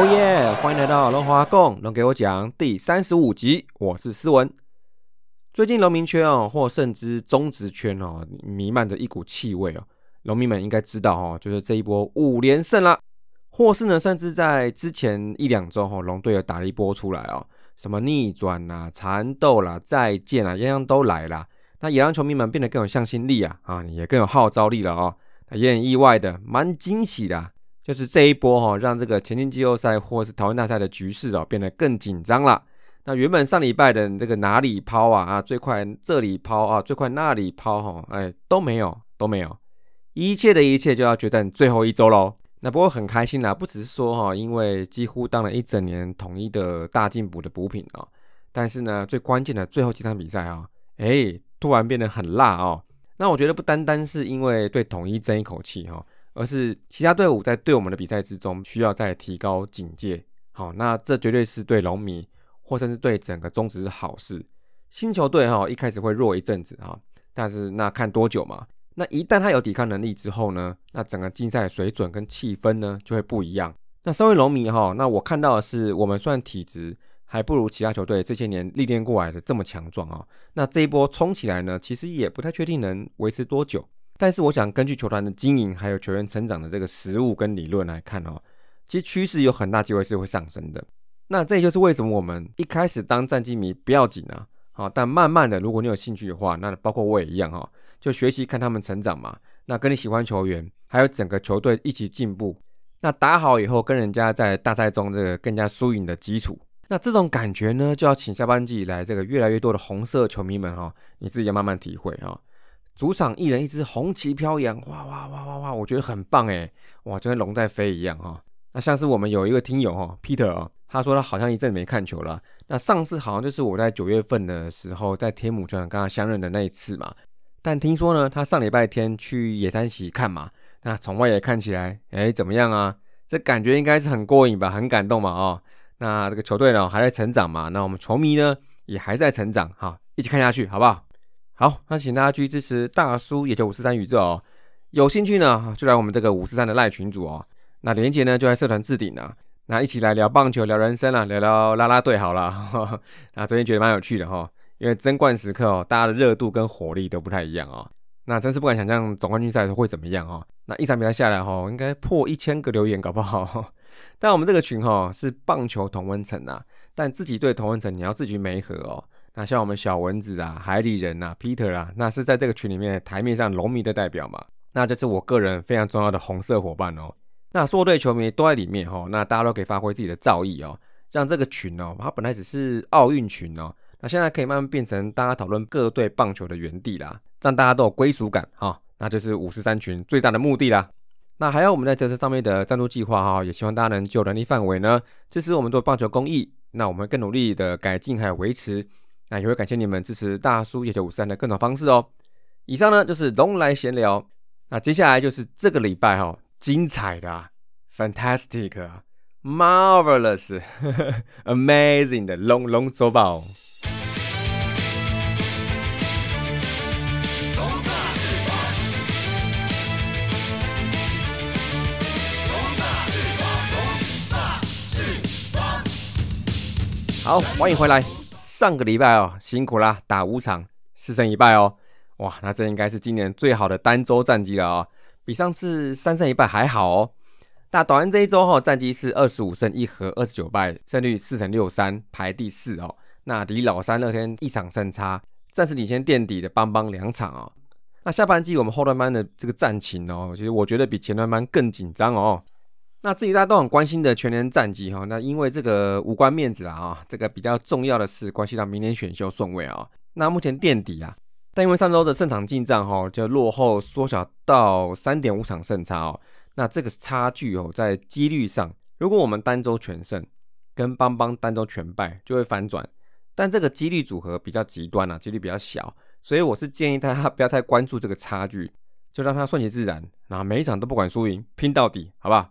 哦耶！欢迎来到龙华共龙给我讲第三十五集，我是思文。最近农民圈哦，或甚至中职圈哦，弥漫着一股气味哦。农民们应该知道哦，就是这一波五连胜啦。或是呢，甚至在之前一两周哈，龙队有打了一波出来哦，什么逆转啦、缠斗啦、再见啦，样样都来啦。那也让球迷们变得更有向心力啊，啊，也更有号召力了哦。也很意外的，蛮惊喜的。就是这一波哈，让这个前进季后赛或是淘汰大赛的局势哦，变得更紧张了。那原本上礼拜的这个哪里抛啊啊，最快这里抛啊，最快那里抛哈，哎都没有都没有，一切的一切就要决战最后一周喽。那不过很开心啦，不只是说哈，因为几乎当了一整年统一的大进补的补品啊，但是呢，最关键的最后几场比赛啊，哎，突然变得很辣哦。那我觉得不单单是因为对统一争一口气哈。而是其他队伍在对我们的比赛之中需要再提高警戒，好，那这绝对是对龙迷或甚至对整个中职是好事。新球队哈一开始会弱一阵子哈，但是那看多久嘛？那一旦他有抵抗能力之后呢，那整个竞赛水准跟气氛呢就会不一样。那身为龙迷哈，那我看到的是我们算体质还不如其他球队这些年历练过来的这么强壮啊。那这一波冲起来呢，其实也不太确定能维持多久。但是我想根据球团的经营，还有球员成长的这个实物跟理论来看哦，其实趋势有很大机会是会上升的。那这也就是为什么我们一开始当战绩迷不要紧啊，好，但慢慢的，如果你有兴趣的话，那包括我也一样哈，就学习看他们成长嘛。那跟你喜欢球员，还有整个球队一起进步，那打好以后跟人家在大赛中这个更加输赢的基础，那这种感觉呢，就要请下半季来这个越来越多的红色球迷们哈，你自己要慢慢体会哈。主场一人一只红旗飘扬，哇哇哇哇哇，我觉得很棒哎，哇，就跟龙在飞一样哈。那像是我们有一个听友哈，Peter 啊，他说他好像一阵没看球了。那上次好像就是我在九月份的时候在天母球场跟他相认的那一次嘛。但听说呢，他上礼拜天去野山席看嘛，那从外野看起来，哎，怎么样啊？这感觉应该是很过瘾吧，很感动嘛哦。那这个球队呢还在成长嘛，那我们球迷呢也还在成长哈，一起看下去好不好？好，那请大家继续支持大叔，也就五四三宇宙哦。有兴趣呢，就来我们这个五四三的赖群组哦。那连接呢，就在社团置顶呢。那一起来聊棒球、聊人生啊，聊聊啦啦队好了。那昨天觉得蛮有趣的哈，因为争冠时刻哦，大家的热度跟火力都不太一样哦。那真是不敢想象总冠军赛会怎么样哦。那一场比赛下来哈，应该破一千个留言，搞不好。但我们这个群哈是棒球同温层啊，但自己对同温层你要自己媒合哦。那像我们小蚊子啊、海里人呐、Peter 啊，那是在这个群里面台面上龙迷的代表嘛？那这是我个人非常重要的红色伙伴哦。那所有队球迷都在里面哦，那大家都可以发挥自己的造诣哦，让这个群哦，它本来只是奥运群哦，那现在可以慢慢变成大家讨论各队棒球的园地啦，让大家都有归属感哈。那就是五十三群最大的目的啦。那还有我们在这次上面的赞助计划哈，也希望大家能就能力范围呢支持我们做棒球公益。那我们更努力的改进还有维持。那也会感谢你们支持大叔夜球五三的各种方式哦。以上呢就是龙来闲聊，那接下来就是这个礼拜哈精彩的、fantastic、marvelous、amazing 的龙龙周报。好，欢迎回来。上个礼拜哦，辛苦啦，打五场四胜一败哦，哇，那这应该是今年最好的单周战绩了哦，比上次三胜一败还好哦。那打完这一周哈，战绩是二十五胜一和二十九败，胜率四成六三，排第四哦。那离老三乐天一场胜差，暂时领先垫底的邦邦两场哦。那下半季我们后段班的这个战情哦，其实我觉得比前段班更紧张哦。那至于大家都很关心的全年战绩哈，那因为这个无关面子啦啊，这个比较重要的是关系到明年选秀顺位啊。那目前垫底啊，但因为上周的胜场进账哈，就落后缩小到三点五场胜差哦。那这个差距哦，在几率上，如果我们单周全胜，跟邦邦单周全败就会反转，但这个几率组合比较极端啊，几率比较小，所以我是建议大家不要太关注这个差距，就让它顺其自然，那每一场都不管输赢，拼到底，好不好？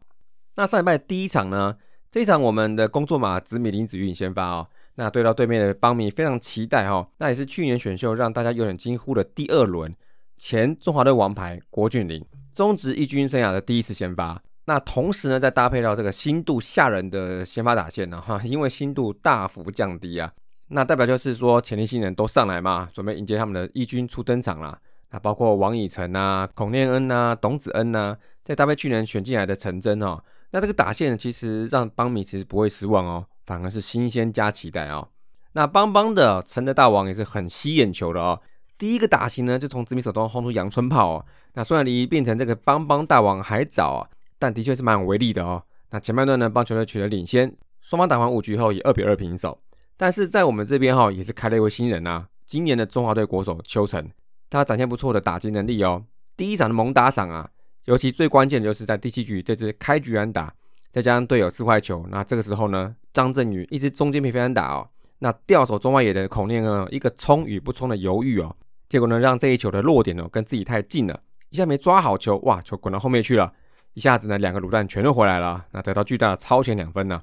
那上礼拜第一场呢？这一场我们的工作马紫米林子运先发哦。那对到对面的邦米非常期待哦。那也是去年选秀让大家有点惊呼的第二轮前中华队王牌郭俊麟，中职一军生涯的第一次先发。那同时呢，再搭配到这个心度吓人的先发打线呢，哈，因为心度大幅降低啊，那代表就是说潜力新人都上来嘛，准备迎接他们的一军初登场啦。那包括王以诚啊、孔念恩啊、董子恩啊，再搭配去年选进来的陈真哦，那这个打线其实让邦米其实不会失望哦，反而是新鲜加期待哦。那邦邦的陈德大王也是很吸眼球的哦。第一个打型呢，就从子米手中轰出阳春炮哦。那虽然离变成这个邦邦大王还早啊。但的确是蛮有威力的哦。那前半段呢，帮球队取得领先，双方打完五局后以二比二平手。但是在我们这边哈，也是开了一位新人啊，今年的中华队国手邱成，他展现不错的打击能力哦。第一场的猛打赏啊，尤其最关键的就是在第七局这支开局安打，再加上队友四坏球，那这个时候呢，张振宇一支中间平飞安打哦，那吊手中外野的孔念呢一个冲与不冲的犹豫哦，结果呢，让这一球的落点哦跟自己太近了，一下没抓好球，哇，球滚到后面去了。一下子呢，两个卤蛋全都回来了，那得到巨大的超前两分呢。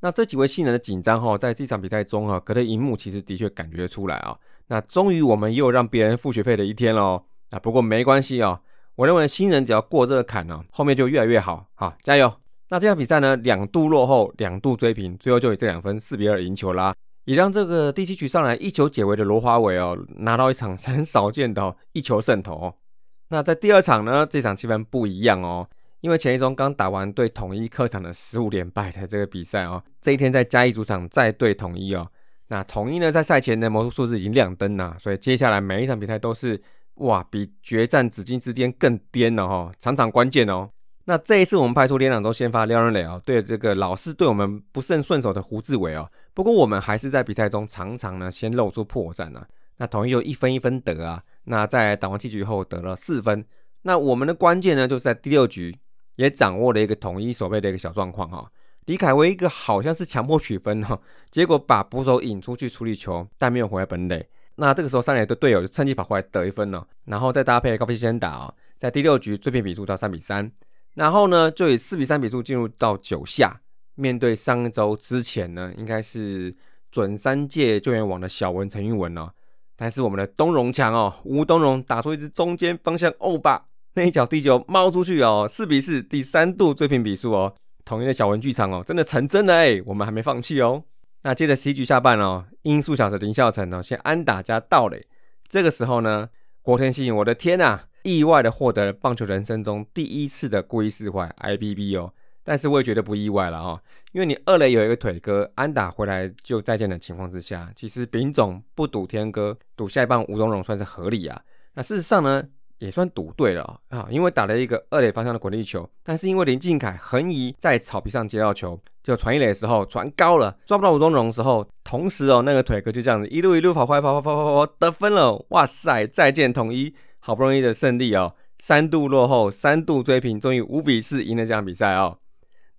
那这几位新人的紧张哈，在这场比赛中哈，隔着荧幕其实的确感觉出来啊。那终于我们又让别人付学费的一天喽。啊，不过没关系哦，我认为新人只要过这个坎呢，后面就越来越好。好，加油！那这场比赛呢，两度落后，两度追平，最后就以这两分四比二赢球啦，也让这个第七局上来一球解围的罗华伟哦，拿到一场 很少见的一球胜投。那在第二场呢，这场气氛不一样哦。因为前一周刚打完对统一客场的十五连败的这个比赛哦，这一天在嘉义主场再对统一哦，那统一呢在赛前的魔术数字已经亮灯了，所以接下来每一场比赛都是哇比决战紫禁之巅更颠了哈，场场关键哦。那这一次我们派出连长都先发廖仁磊哦，对这个老是对我们不甚顺手的胡志伟哦，不过我们还是在比赛中常常呢先露出破绽啊。那统一又一分一分得啊，那在打完七局后得了四分，那我们的关键呢就是在第六局。也掌握了一个统一守备的一个小状况哈，李凯威一个好像是强迫取分哈，结果把捕手引出去处理球，但没有回来本垒。那这个时候三垒的队友就趁机跑过来得一分了，然后再搭配高飞先打啊，在第六局追平比数到三比三，然后呢就以四比三比数进入到九下，面对上周之前呢应该是准三届救援网的小文陈玉文哦，但是我们的东荣强哦，吴东荣打出一支中间方向欧巴。那一脚第九冒出去哦，四比四，第三度追平比数哦。统一的小文剧场哦，真的成真了哎，我们还没放弃哦。那接着 C 局下半哦，音速小子林孝成哦，先安打加盗垒。这个时候呢，国天信，我的天呐，意外的获得了棒球人生中第一次的故意四坏 IBB 哦。但是我也觉得不意外了哈，因为你二垒有一个腿哥，安打回来就再见的情况之下，其实丙总不赌天哥，赌下一棒吴东荣算是合理啊。那事实上呢？也算赌对了啊，因为打了一个二垒方向的滚地球，但是因为林敬凯横移在草皮上接到球，就传一垒的时候传高了，抓不到吴东荣的时候，同时哦那个腿哥就这样子一路一路跑快跑跑跑跑跑得分了，哇塞，再见统一，好不容易的胜利哦，三度落后，三度追平，终于五比四赢了这场比赛哦。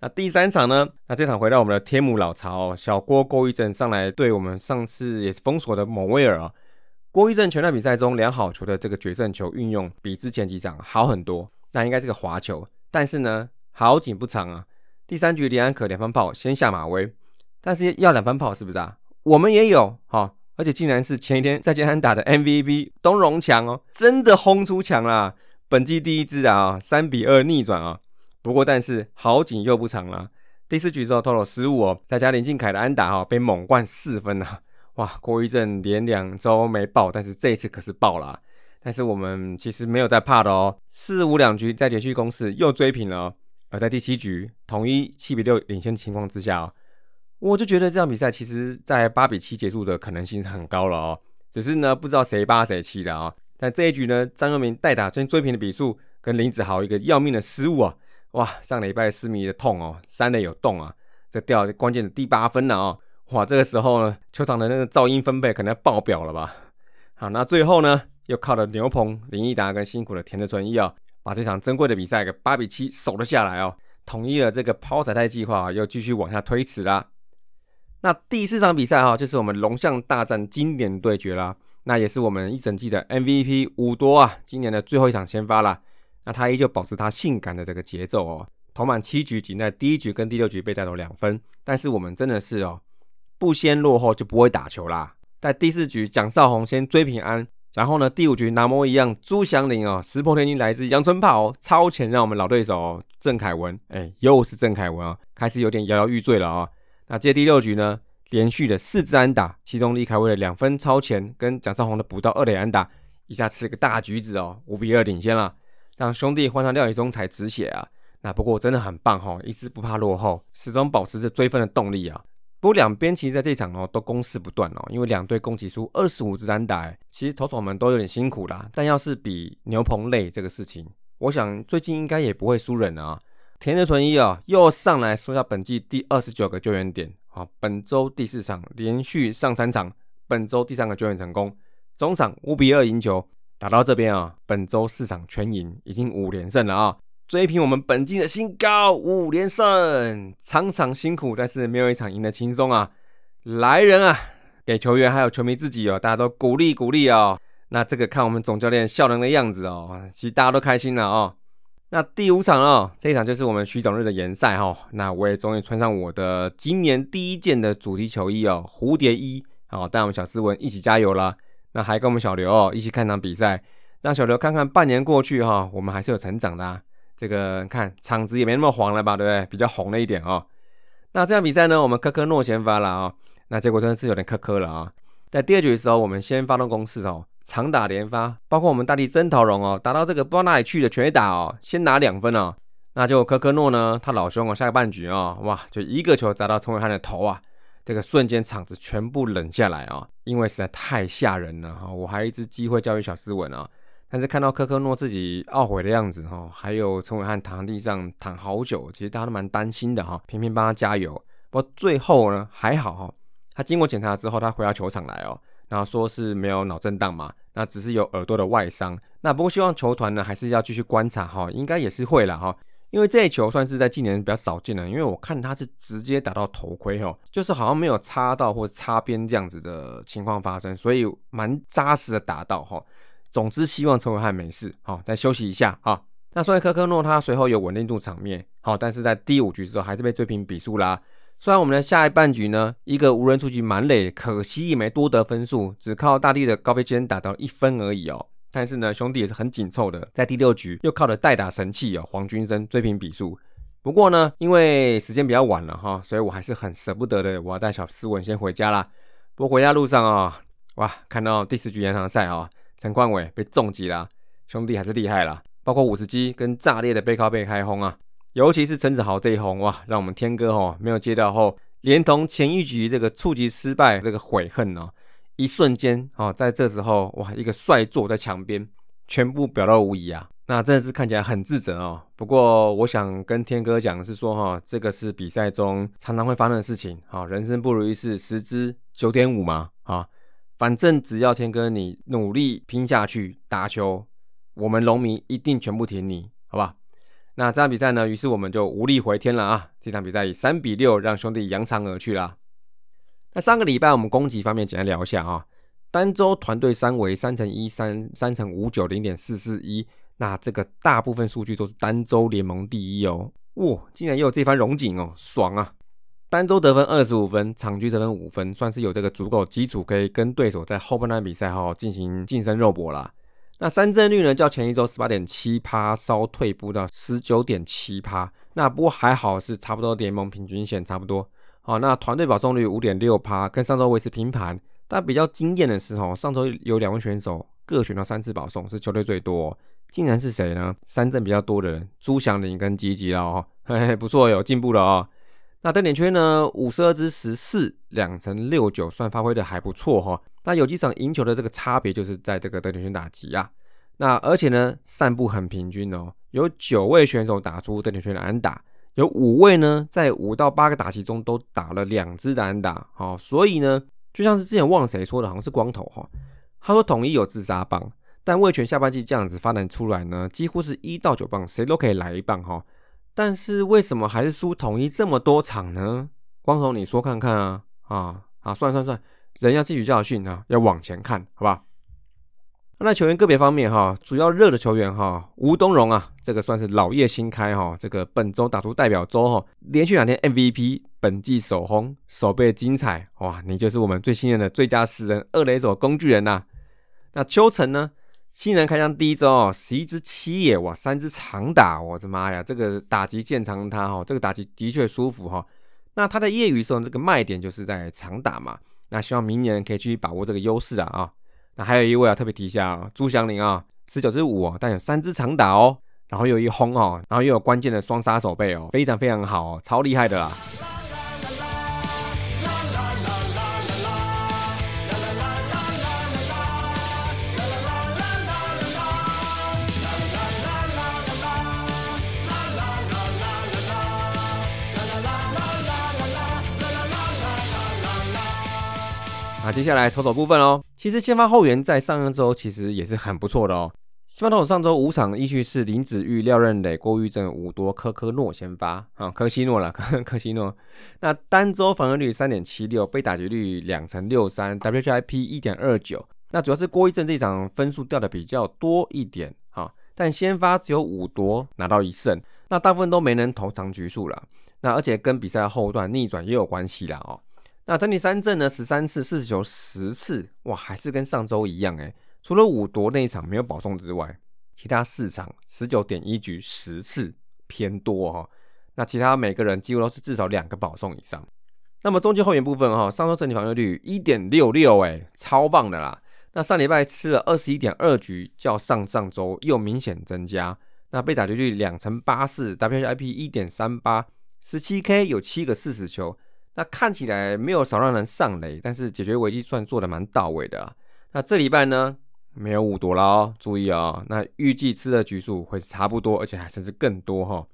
那第三场呢？那这场回到我们的天母老巢，哦小郭郭一正上来对我们上次也封锁的蒙威尔啊。郭一正全场比赛中良好球的这个决胜球运用比之前几场好很多，那应该是个滑球，但是呢好景不长啊。第三局李安可两分炮先下马威，但是要两分炮是不是啊？我们也有哈，而且竟然是前一天在金安打的 MVP 东荣强哦，真的轰出墙啦！本季第一支啊，三比二逆转啊。不过但是好景又不长了，第四局之后透露失误哦，再加林敬凯的安打哈，被猛灌四分啊。哇，郭一正连两周没爆，但是这一次可是爆了。但是我们其实没有在怕的哦，四五两局在连续攻势又追平了。而在第七局统一七比六领先情况之下，哦我就觉得这场比赛其实在八比七结束的可能性是很高了哦。只是呢，不知道谁八谁七的啊。但这一局呢，张佑明代打先追平的比数，跟林子豪一个要命的失误啊！哇，上礼拜失迷的痛哦，三垒有洞啊，这掉关键的第八分了哦。哇，这个时候呢，球场的那个噪音分贝可能要爆表了吧？好，那最后呢，又靠着牛棚林毅达跟辛苦的田泽纯一啊，把这场珍贵的比赛给八比七守了下来哦，统一了这个抛彩带计划又继续往下推迟啦。那第四场比赛哈，就是我们龙象大战经典对决啦，那也是我们一整季的 MVP 五多啊，今年的最后一场先发啦。那他依旧保持他性感的这个节奏哦，投满七局，仅在第一局跟第六局被带走两分，但是我们真的是哦。不先落后就不会打球啦。在第四局，蒋少红先追平安，然后呢，第五局拿模一样，朱祥林哦，石破天惊来自阳春炮，超前让我们老对手郑凯文，哎，又是郑凯文啊，开始有点摇摇欲坠了啊。那接第六局呢，连续的四支安打，其中李凯威的两分超前，跟蒋少红的补到二垒安打，一下吃个大橘子哦，五比二领先了，让兄弟换上廖以中才止血啊。那不过真的很棒哈，一直不怕落后，始终保持着追分的动力啊。不过两边其实在这场哦都攻势不断哦，因为两队攻击出二十五支单打，其实投手们都有点辛苦啦。但要是比牛棚累这个事情，我想最近应该也不会输人了啊。田泽纯一啊又上来说下本季第二十九个救援点啊，本周第四场连续上三场，本周第三个救援成功，中场五比二赢球，打到这边啊，本周四场全赢，已经五连胜了啊。追平我们本季的新高，五连胜，场场辛苦，但是没有一场赢得轻松啊！来人啊，给球员还有球迷自己哦，大家都鼓励鼓励哦。那这个看我们总教练笑容的样子哦，其实大家都开心了哦。那第五场哦，这一场就是我们徐总日的联赛哈。那我也终于穿上我的今年第一件的主题球衣哦，蝴蝶衣哦，带我们小斯文一起加油啦。那还跟我们小刘哦一起看场比赛，让小刘看看半年过去哈，我们还是有成长的。啊这个看场子也没那么黄了吧，对不对？比较红了一点哦。那这场比赛呢，我们科科诺先发了啊。那结果真的是有点科科了啊。在第二局的时候，我们先发动攻势哦，长打连发，包括我们大力真桃荣哦，打到这个不知道哪里去的全垒打哦，先拿两分哦。那就科科诺呢，他老兄哦，下个半局哦，哇，就一个球砸到陈伟汉的头啊，这个瞬间场子全部冷下来啊，因为实在太吓人了哈。我还一直机会教育小斯文啊。但是看到科科诺自己懊悔的样子哈，还有陈伟汉躺地上躺好久，其实大家都蛮担心的哈，频频帮他加油。不过最后呢还好哈，他经过检查之后，他回到球场来哦，然后说是没有脑震荡嘛，那只是有耳朵的外伤。那不过希望球团呢还是要继续观察哈，应该也是会了哈，因为这一球算是在近年比较少见的，因为我看他是直接打到头盔哦，就是好像没有擦到或擦边这样子的情况发生，所以蛮扎实的打到哈。总之，希望陈伟汉没事，好，再休息一下哈。那虽然科科诺他随后有稳定住场面，好，但是在第五局之后还是被追平比数啦。虽然我们的下一半局呢，一个无人出局满垒，可惜也没多得分数，只靠大地的高飞间打到一分而已哦。但是呢，兄弟也是很紧凑的，在第六局又靠着代打神器哦，黄军生追平比数。不过呢，因为时间比较晚了哈，所以我还是很舍不得的，我要带小斯文先回家啦。不过回家路上啊，哇，看到第四局延长赛啊。陈冠伟被重击了，兄弟还是厉害了，包括五十击跟炸裂的背靠背开轰啊，尤其是陈子豪这一轰哇，让我们天哥哈没有接到后，连同前一局这个触及失败这个悔恨哦，一瞬间哦，在这时候哇，一个帅坐在墙边，全部表露无遗啊，那真的是看起来很自责哦。不过我想跟天哥讲的是说哈，这个是比赛中常常会发生的事情，好，人生不如意事十之九点五嘛，啊。反正只要天哥你努力拼下去打球，我们龙迷一定全部挺你，好吧？那这场比赛呢？于是我们就无力回天了啊！这场比赛以三比六让兄弟扬长而去啦。那上个礼拜我们攻击方面简单聊一下啊，单周团队三围三乘一三三乘五九零点四四一，那这个大部分数据都是单周联盟第一哦。哇，竟然又有这番荣景哦，爽啊！单周得分二十五分，场均得分五分，算是有这个足够基础，可以跟对手在后半段比赛哈进行近身肉搏啦。那三振率呢，较前一周十八点七趴稍退步到十九点七趴，那不过还好是差不多联盟平均线差不多。好，那团队保送率五点六趴，跟上周维持平盘。但比较惊艳的是哦，上周有两位选手各选到三次保送，是球队最多，竟然是谁呢？三振比较多的人，朱祥林跟吉吉了哦，嘿嘿，不错，有进步了哦。那登点圈呢？五十二支十四，两成六九，算发挥的还不错哈。那有几场赢球的这个差别，就是在这个登点圈打击啊。那而且呢，散步很平均哦，有九位选手打出登点圈的安打，有五位呢，在五到八个打击中都打了两支的安打。好，所以呢，就像是之前忘谁说的，好像是光头哈。他说统一有自杀棒，但魏权下半季这样子发展出来呢，几乎是一到九棒谁都可以来一棒哈。但是为什么还是输统一这么多场呢？光头，你说看看啊啊啊！算算算，人要汲取教训啊，要往前看，好吧？那球员个别方面哈，主要热的球员哈，吴东荣啊，这个算是老叶新开哈，这个本周打出代表周哈，连续两天 MVP，本季首轰，手背精彩哇！你就是我们最信任的最佳诗人二垒手工具人呐。那秋晨呢？新人开枪第一周哦，十一支七野哇，三支长打，我的妈呀，这个打击见长他哈，这个打击的确舒服哈。那他的业余时候这个卖点就是在长打嘛，那希望明年可以去把握这个优势啊啊。那还有一位啊，特别提一下啊朱祥林啊，十九支五，但有三支长打哦，然后有一轰哦，然后又有关键的双杀手背哦，非常非常好哦，超厉害的啦。接下来投手部分哦，其实先发后援在上一周其实也是很不错的哦。先发投手上周五场依序是林子玉、廖任磊、郭玉正、武多、科科诺先发啊，科西诺了，科科西诺。那单周防御率三点七六，被打击率两成六三，WHIP 一点二九。那主要是郭玉正这场分数掉的比较多一点哈，但先发只有五夺拿到一胜，那大部分都没能投长局数了。那而且跟比赛后段逆转也有关系啦哦。那整体三振呢？十三次四十球十次，哇，还是跟上周一样诶。除了五夺那一场没有保送之外，其他四场十九点一局十次偏多哈。那其他每个人几乎都是至少两个保送以上。那么中继后援部分哈，上周整体防御率一点六六诶，超棒的啦。那上礼拜吃了二十一点二局，较上上周又明显增加。那被打击率两成八四，WIP 一点三八，十七 K 有七个四十球。那看起来没有少让人上雷，但是解决危机算做的蛮到位的。那这礼拜呢，没有五夺了哦，注意哦。那预计吃的局数会差不多，而且还甚至更多哈。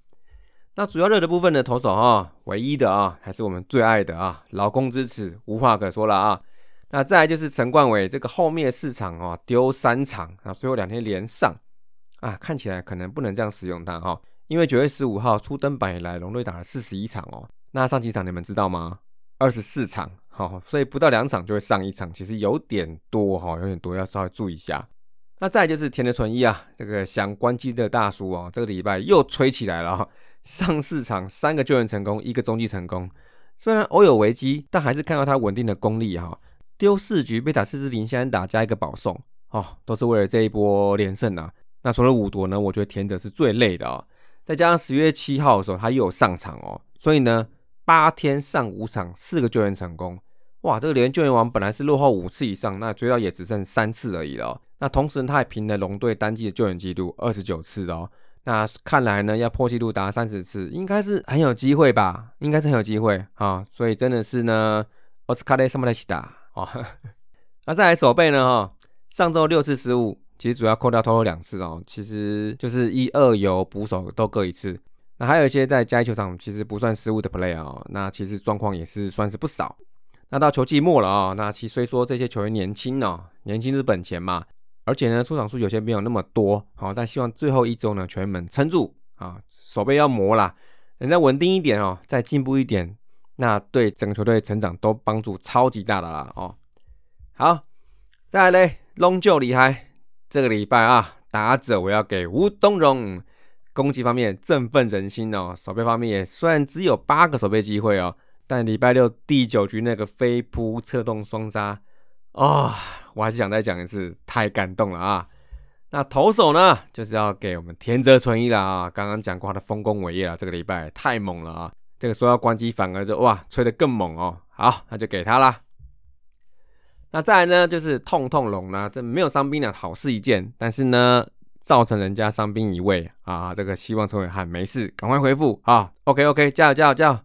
那主要热的部分的投手哈，唯一的啊，还是我们最爱的啊，劳工之耻，无话可说了啊。那再来就是陈冠伟，这个后面市场哦，丢三场啊，最后两天连上啊，看起来可能不能这样使用它哈，因为九月十五号出登板以来，龙队打了四十一场哦。那上几场你们知道吗？二十四场，好，所以不到两场就会上一场，其实有点多哈，有点多，要稍微注意一下。那再就是田的纯一啊，这个想关机的大叔哦，这个礼拜又吹起来了哈，上四场三个救援成功，一个中继成功，虽然偶有危机，但还是看到他稳定的功力哈。丢四局被打四支零先打加一个保送，哦，都是为了这一波连胜啊。那除了五夺呢，我觉得田泽是最累的哦，再加上十月七号的时候他又有上场哦，所以呢。八天上五场，四个救援成功，哇！这个连救援王本来是落后五次以上，那追到也只剩三次而已了。那同时他还平了龙队单季的救援记录二十九次哦。那看来呢，要破纪录达三十次，应该是很有机会吧？应该是很有机会啊！所以真的是呢，奥斯卡雷什么来西达哦。那再来守备呢？哈，上周六次失误，其实主要扣掉偷偷两次哦，其实就是一二游捕手都各一次。那还有一些在加一球场其实不算失误的 play 啊，那其实状况也是算是不少。那到球季末了啊，那其虽说这些球员年轻哦，年轻是本钱嘛，而且呢出场数有些没有那么多，好，但希望最后一周呢球员们撑住啊，手背要磨啦，人家稳定一点哦，再进步一点，那对整个球队成长都帮助超级大的啦哦。好，再来嘞，龙就厉害，这个礼拜啊，打者我要给吴东荣。攻击方面振奋人心哦，守备方面也虽然只有八个守备机会哦，但礼拜六第九局那个飞扑侧动双杀啊，我还是想再讲一次，太感动了啊！那投手呢，就是要给我们田泽纯一了啊，刚刚讲过他的丰功伟业啊，这个礼拜太猛了啊，这个说要关机反而就哇吹得更猛哦，好，那就给他啦。那再来呢，就是痛痛龙啦，这没有伤兵的好事一件，但是呢。造成人家伤兵一位啊！这个希望陈伟汉没事，赶快恢复啊！OK OK，加油加油加油！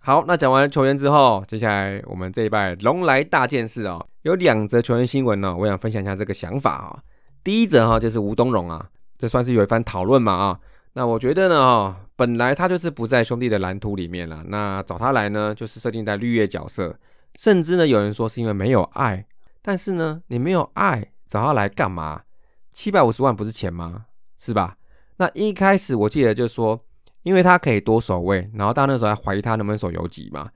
好，那讲完球员之后，接下来我们这一拜龙来大件事哦，有两则球员新闻呢，我想分享一下这个想法啊。第一则哈就是吴东荣啊，这算是有一番讨论嘛啊。那我觉得呢哈，本来他就是不在兄弟的蓝图里面了，那找他来呢，就是设定在绿叶角色，甚至呢有人说是因为没有爱，但是呢你没有爱，找他来干嘛？七百五十万不是钱吗？是吧？那一开始我记得就是说，因为他可以多守卫，然后大家那时候还怀疑他能不能守游击嘛。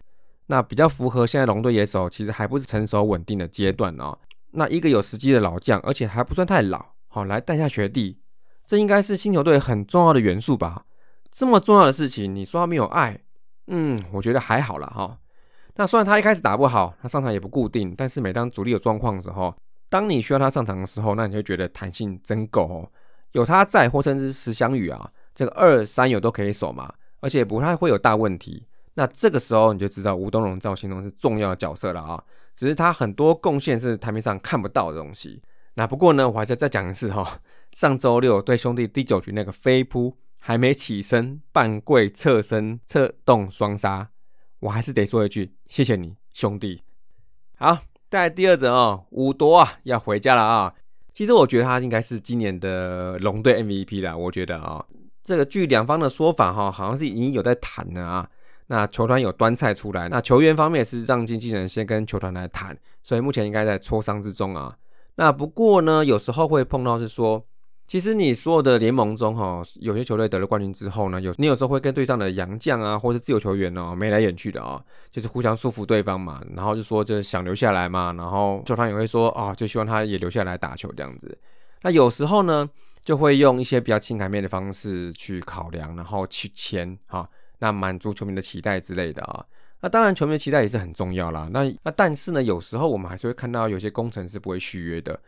那比较符合现在龙队野手其实还不是成熟稳定的阶段哦。那一个有时机的老将，而且还不算太老，好来带下学弟，这应该是新球队很重要的元素吧？这么重要的事情，你说他没有爱？嗯，我觉得还好了哈。那虽然他一开始打不好，他上场也不固定，但是每当主力有状况的时候。当你需要他上场的时候，那你就觉得弹性真够哦，有他在，或甚至石祥宇啊，这个二三有都可以守嘛，而且不太会有大问题。那这个时候你就知道吴东荣赵兴东是重要的角色了啊，只是他很多贡献是台面上看不到的东西。那不过呢，我还是再讲一次哈，上周六对兄弟第九局那个飞扑还没起身，半跪侧身侧动双杀，我还是得说一句谢谢你兄弟。好，再来第二则哦，五夺啊要回家了啊。其实我觉得他应该是今年的龙队 MVP 了，我觉得啊，这个据两方的说法哈，好像是已经有在谈了啊。那球团有端菜出来，那球员方面是让经纪人先跟球团来谈，所以目前应该在磋商之中啊。那不过呢，有时候会碰到是说，其实你所有的联盟中哈，有些球队得了冠军之后呢，有你有时候会跟队上的洋将啊，或是自由球员哦，眉来眼去的啊，就是互相束缚对方嘛，然后就说就是想留下来嘛，然后球团也会说啊，就希望他也留下来打球这样子。那有时候呢，就会用一些比较情感面的方式去考量，然后去签哈。那满足球迷的期待之类的啊，那当然球迷的期待也是很重要啦。那那但是呢，有时候我们还是会看到有些工程是不会续约的，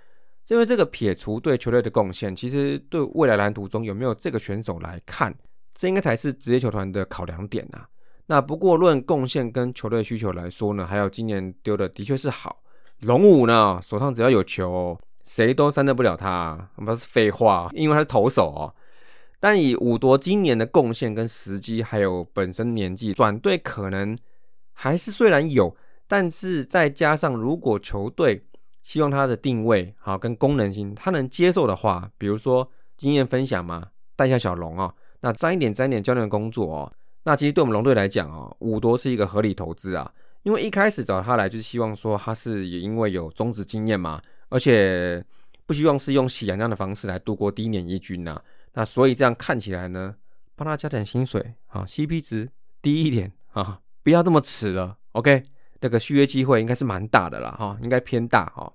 因为这个撇除对球队的贡献，其实对未来蓝图中有没有这个选手来看，这应该才是职业球团的考量点啊。那不过论贡献跟球队需求来说呢，还有今年丢的的确是好，龙武呢手上只要有球，谁都伤得不了他，不是废话，因为他是投手哦。但以五夺今年的贡献跟时机，还有本身年纪转队可能还是虽然有，但是再加上如果球队希望他的定位好跟功能性他能接受的话，比如说经验分享嘛，带下小龙啊，那沾一点沾一点教练的工作哦，那其实对我们龙队来讲哦，五夺是一个合理投资啊，因为一开始找他来就是希望说他是也因为有中职经验嘛，而且不希望是用喜羊羊的方式来度过第一年一军呐。那所以这样看起来呢，帮他加点薪水啊，CP 值低一点啊，不要这么迟了。OK，这个续约机会应该是蛮大的了哈，应该偏大哈。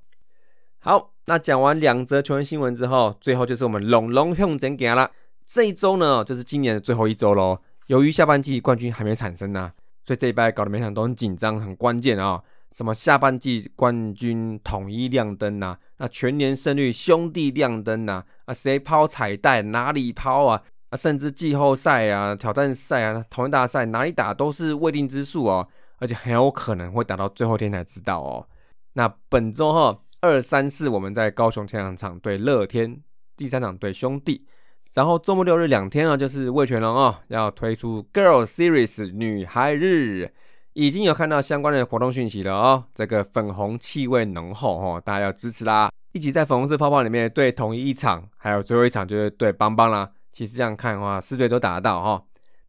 好，那讲完两则球员新闻之后，最后就是我们龙龙向前行了。这一周呢，就是今年的最后一周喽。由于下半季冠军还没产生呢，所以这一拜搞得每场都很紧张，很关键啊。什么下半季冠军统一亮灯呐？那全年胜率兄弟亮灯呐？啊，谁抛彩带哪里抛啊？啊，甚至季后赛啊、挑战赛啊、同一大赛哪里打都是未定之数哦，而且很有可能会打到最后天才知道哦。那本周哈二三四我们在高雄天两场对乐天，第三场对兄弟，然后周末六日两天啊就是魏全龙哦要推出 Girl Series 女孩日。已经有看到相关的活动讯息了哦，这个粉红气味浓厚哦，大家要支持啦！一起在粉红色泡泡里面对统一一场，还有最后一场就是对邦邦啦。其实这样看的话，四队都打得到哈。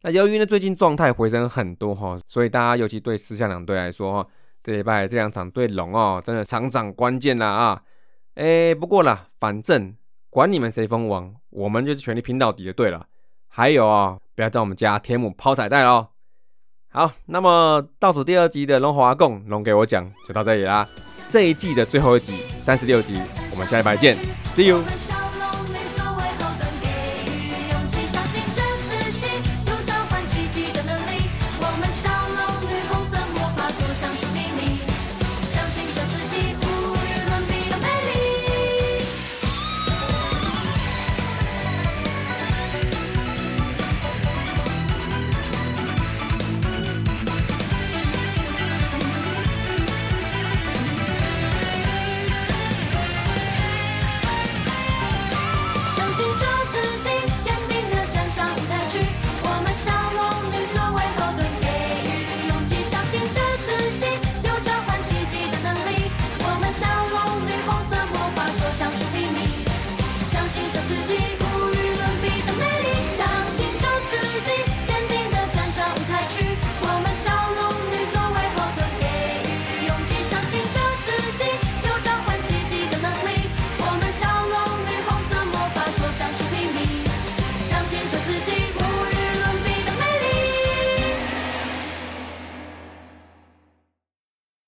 那由于呢最近状态回升很多哈，所以大家尤其对四项两队来说哈，这礼拜这两场对龙哦，真的场场关键啦啊！哎，不过啦，反正管你们谁封王，我们就是全力拼到底就对了。还有啊，不要在我们家天母抛彩带哦。好，那么倒数第二集的龙华共龙给我讲就到这里啦。这一季的最后一集，三十六集，我们下一拜见，See you。